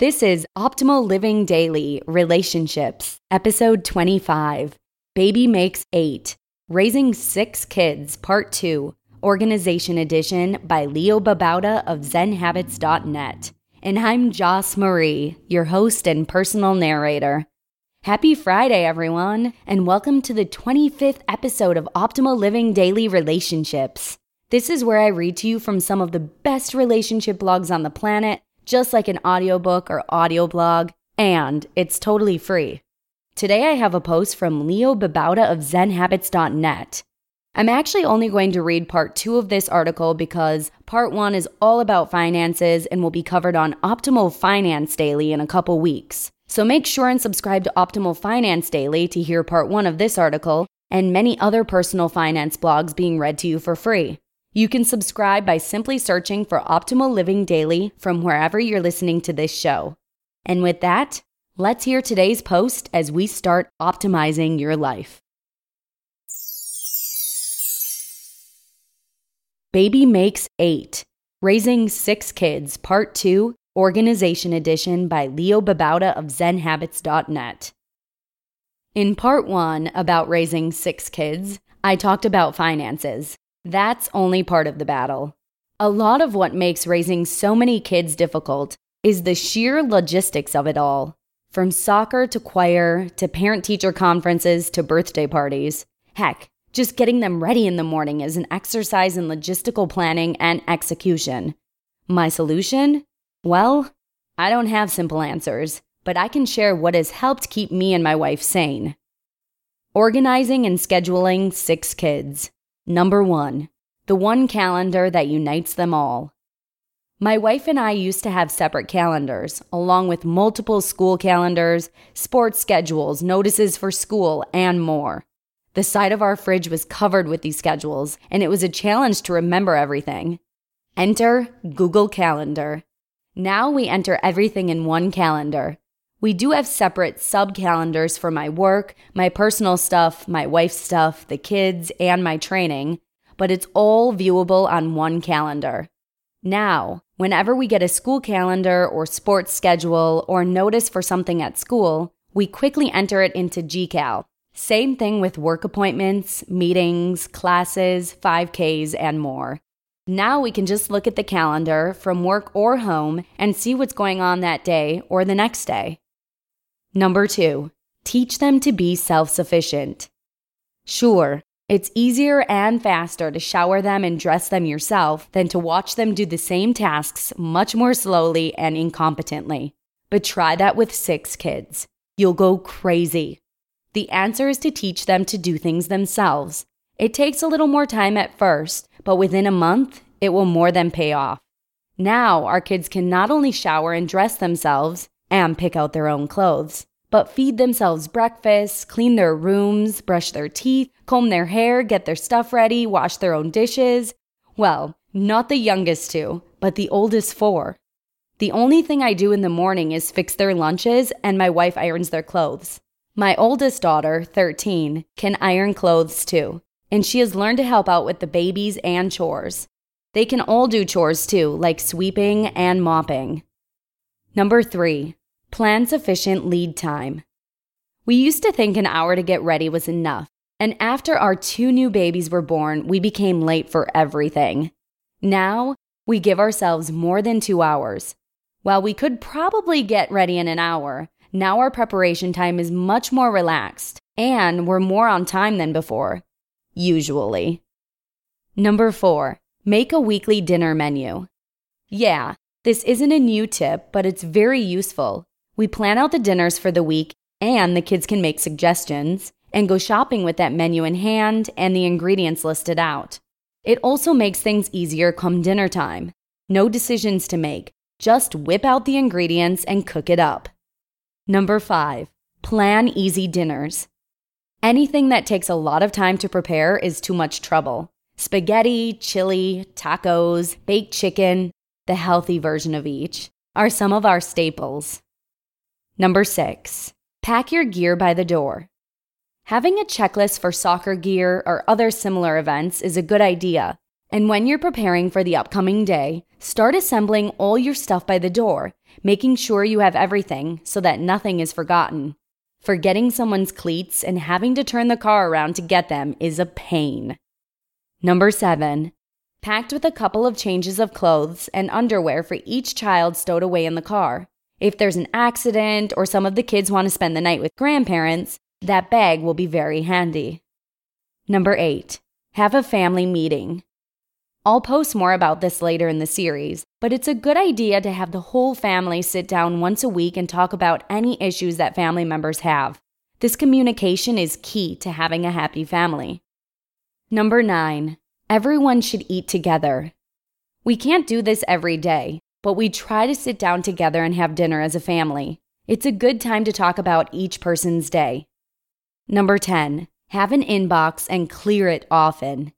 This is Optimal Living Daily Relationships, Episode 25 Baby Makes Eight Raising Six Kids, Part 2, Organization Edition by Leo Babauta of ZenHabits.net. And I'm Joss Marie, your host and personal narrator. Happy Friday, everyone, and welcome to the 25th episode of Optimal Living Daily Relationships. This is where I read to you from some of the best relationship blogs on the planet just like an audiobook or audio blog, and it's totally free. Today I have a post from Leo Babauta of ZenHabits.net. I'm actually only going to read part two of this article because part one is all about finances and will be covered on Optimal Finance Daily in a couple weeks. So make sure and subscribe to Optimal Finance Daily to hear part one of this article and many other personal finance blogs being read to you for free. You can subscribe by simply searching for Optimal Living Daily from wherever you're listening to this show. And with that, let's hear today's post as we start optimizing your life. Baby Makes Eight Raising Six Kids, Part 2, Organization Edition by Leo Babauta of ZenHabits.net. In Part 1 about raising six kids, I talked about finances. That's only part of the battle. A lot of what makes raising so many kids difficult is the sheer logistics of it all. From soccer to choir to parent teacher conferences to birthday parties. Heck, just getting them ready in the morning is an exercise in logistical planning and execution. My solution? Well, I don't have simple answers, but I can share what has helped keep me and my wife sane. Organizing and scheduling six kids. Number one, the one calendar that unites them all. My wife and I used to have separate calendars, along with multiple school calendars, sports schedules, notices for school, and more. The side of our fridge was covered with these schedules, and it was a challenge to remember everything. Enter Google Calendar. Now we enter everything in one calendar. We do have separate sub calendars for my work, my personal stuff, my wife's stuff, the kids, and my training, but it's all viewable on one calendar. Now, whenever we get a school calendar or sports schedule or notice for something at school, we quickly enter it into GCal. Same thing with work appointments, meetings, classes, 5Ks, and more. Now we can just look at the calendar from work or home and see what's going on that day or the next day. Number two, teach them to be self sufficient. Sure, it's easier and faster to shower them and dress them yourself than to watch them do the same tasks much more slowly and incompetently. But try that with six kids. You'll go crazy. The answer is to teach them to do things themselves. It takes a little more time at first, but within a month, it will more than pay off. Now, our kids can not only shower and dress themselves, and pick out their own clothes, but feed themselves breakfast, clean their rooms, brush their teeth, comb their hair, get their stuff ready, wash their own dishes. Well, not the youngest two, but the oldest four. The only thing I do in the morning is fix their lunches, and my wife irons their clothes. My oldest daughter, 13, can iron clothes too, and she has learned to help out with the babies and chores. They can all do chores too, like sweeping and mopping. Number three, plan sufficient lead time. We used to think an hour to get ready was enough, and after our two new babies were born, we became late for everything. Now, we give ourselves more than two hours. While we could probably get ready in an hour, now our preparation time is much more relaxed, and we're more on time than before. Usually. Number four, make a weekly dinner menu. Yeah, this isn't a new tip, but it's very useful. We plan out the dinners for the week, and the kids can make suggestions and go shopping with that menu in hand and the ingredients listed out. It also makes things easier come dinner time. No decisions to make, just whip out the ingredients and cook it up. Number five, plan easy dinners. Anything that takes a lot of time to prepare is too much trouble. Spaghetti, chili, tacos, baked chicken, the healthy version of each, are some of our staples. Number six, pack your gear by the door. Having a checklist for soccer gear or other similar events is a good idea, And when you're preparing for the upcoming day, start assembling all your stuff by the door, making sure you have everything so that nothing is forgotten. Forgetting someone's cleats and having to turn the car around to get them is a pain. Number seven, packed with a couple of changes of clothes and underwear for each child stowed away in the car. If there's an accident or some of the kids want to spend the night with grandparents, that bag will be very handy. Number eight, have a family meeting. I'll post more about this later in the series, but it's a good idea to have the whole family sit down once a week and talk about any issues that family members have. This communication is key to having a happy family. Number nine, everyone should eat together. We can't do this every day, but we try to sit down together and have dinner as a family. It's a good time to talk about each person's day. Number 10, have an inbox and clear it often.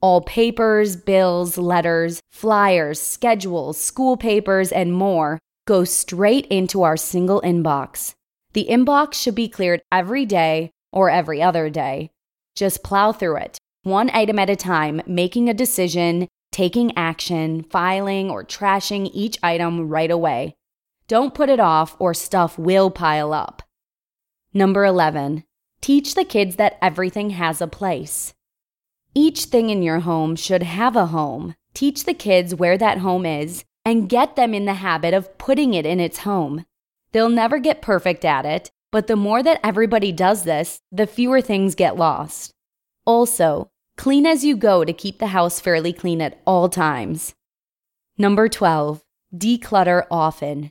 All papers, bills, letters, flyers, schedules, school papers, and more go straight into our single inbox. The inbox should be cleared every day or every other day. Just plow through it, one item at a time, making a decision, taking action, filing, or trashing each item right away. Don't put it off, or stuff will pile up. Number 11, teach the kids that everything has a place. Each thing in your home should have a home. Teach the kids where that home is and get them in the habit of putting it in its home. They'll never get perfect at it, but the more that everybody does this, the fewer things get lost. Also, clean as you go to keep the house fairly clean at all times. Number 12, declutter often.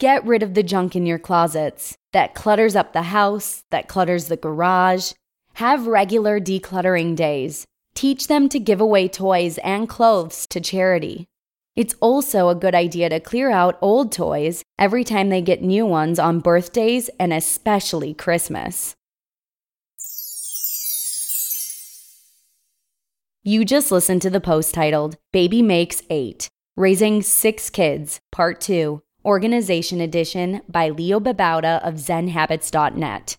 Get rid of the junk in your closets that clutters up the house, that clutters the garage, have regular decluttering days. Teach them to give away toys and clothes to charity. It's also a good idea to clear out old toys every time they get new ones on birthdays and especially Christmas. You just listened to the post titled Baby Makes Eight Raising Six Kids, Part 2, Organization Edition by Leo Babauta of ZenHabits.net.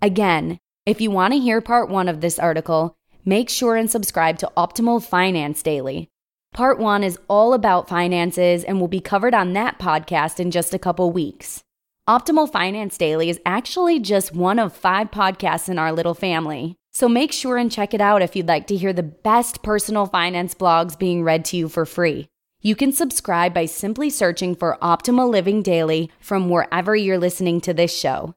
Again, if you want to hear part one of this article, make sure and subscribe to Optimal Finance Daily. Part one is all about finances and will be covered on that podcast in just a couple weeks. Optimal Finance Daily is actually just one of five podcasts in our little family. So make sure and check it out if you'd like to hear the best personal finance blogs being read to you for free. You can subscribe by simply searching for Optimal Living Daily from wherever you're listening to this show.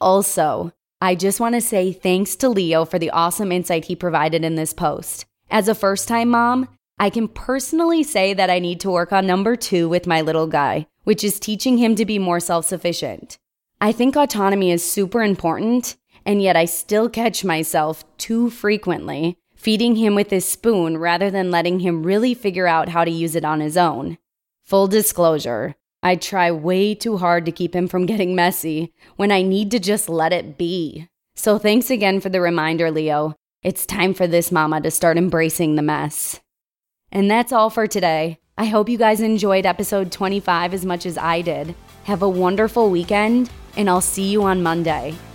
Also, I just want to say thanks to Leo for the awesome insight he provided in this post. As a first time mom, I can personally say that I need to work on number two with my little guy, which is teaching him to be more self sufficient. I think autonomy is super important, and yet I still catch myself too frequently feeding him with his spoon rather than letting him really figure out how to use it on his own. Full disclosure, I try way too hard to keep him from getting messy when I need to just let it be. So thanks again for the reminder, Leo. It's time for this mama to start embracing the mess. And that's all for today. I hope you guys enjoyed episode 25 as much as I did. Have a wonderful weekend, and I'll see you on Monday,